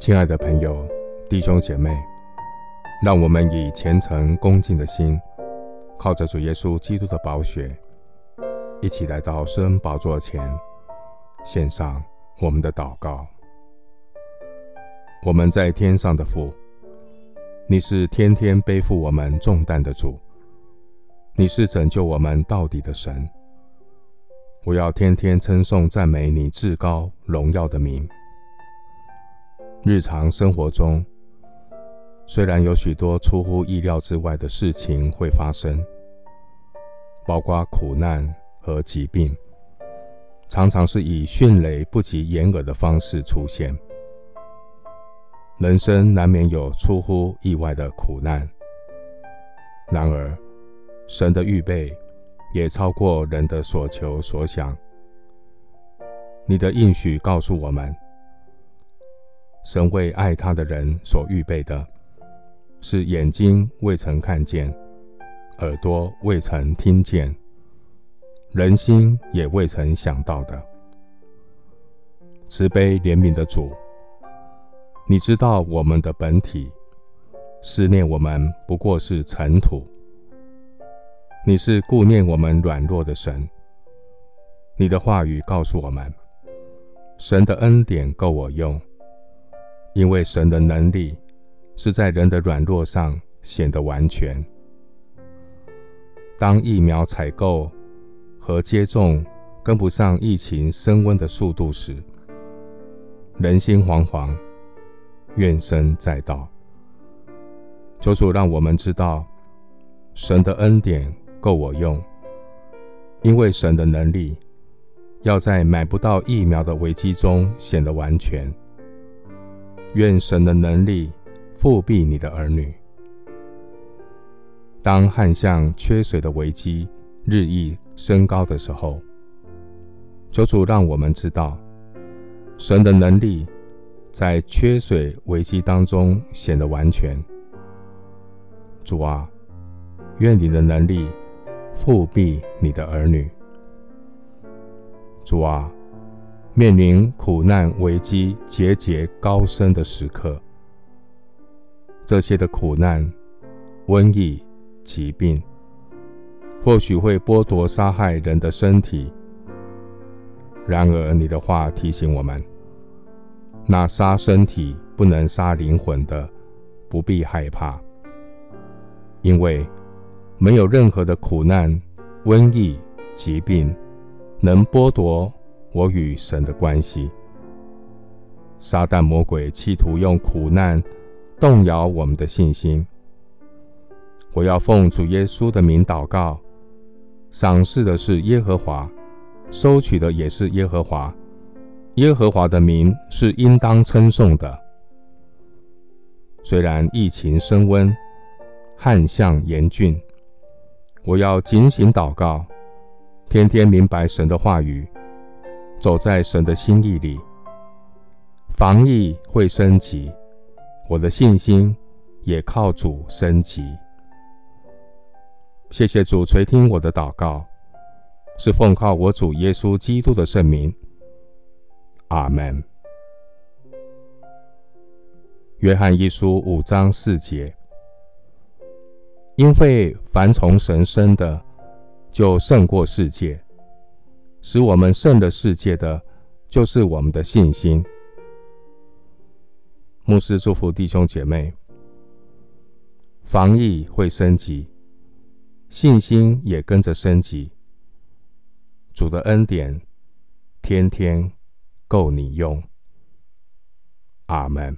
亲爱的朋友、弟兄姐妹，让我们以虔诚恭敬的心，靠着主耶稣基督的宝血，一起来到施恩宝座前，献上我们的祷告。我们在天上的父，你是天天背负我们重担的主，你是拯救我们到底的神。我要天天称颂赞美你至高荣耀的名。日常生活中，虽然有许多出乎意料之外的事情会发生，包括苦难和疾病，常常是以迅雷不及掩耳的方式出现。人生难免有出乎意外的苦难，然而，神的预备也超过人的所求所想。你的应许告诉我们。神为爱他的人所预备的，是眼睛未曾看见，耳朵未曾听见，人心也未曾想到的。慈悲怜悯的主，你知道我们的本体，思念我们不过是尘土。你是顾念我们软弱的神。你的话语告诉我们，神的恩典够我用。因为神的能力是在人的软弱上显得完全。当疫苗采购和接种跟不上疫情升温的速度时，人心惶惶，怨声载道。求主让我们知道，神的恩典够我用，因为神的能力要在买不到疫苗的危机中显得完全。愿神的能力覆庇你的儿女。当旱象缺水的危机日益升高的时候，求主让我们知道，神的能力在缺水危机当中显得完全。主啊，愿你的能力覆庇你的儿女。主啊。面临苦难危机节节高升的时刻，这些的苦难、瘟疫、疾病，或许会剥夺杀害人的身体。然而，你的话提醒我们：那杀身体不能杀灵魂的，不必害怕，因为没有任何的苦难、瘟疫、疾病能剥夺。我与神的关系，撒旦魔鬼企图用苦难动摇我们的信心。我要奉主耶稣的名祷告，赏赐的是耶和华，收取的也是耶和华。耶和华的名是应当称颂的。虽然疫情升温，旱象严峻，我要警醒祷告，天天明白神的话语。走在神的心意里，防疫会升级，我的信心也靠主升级。谢谢主垂听我的祷告，是奉靠我主耶稣基督的圣名。阿门。约翰一书五章四节，因为凡从神生的，就胜过世界。使我们胜了世界的，就是我们的信心。牧师祝福弟兄姐妹，防疫会升级，信心也跟着升级。主的恩典天天够你用。阿门。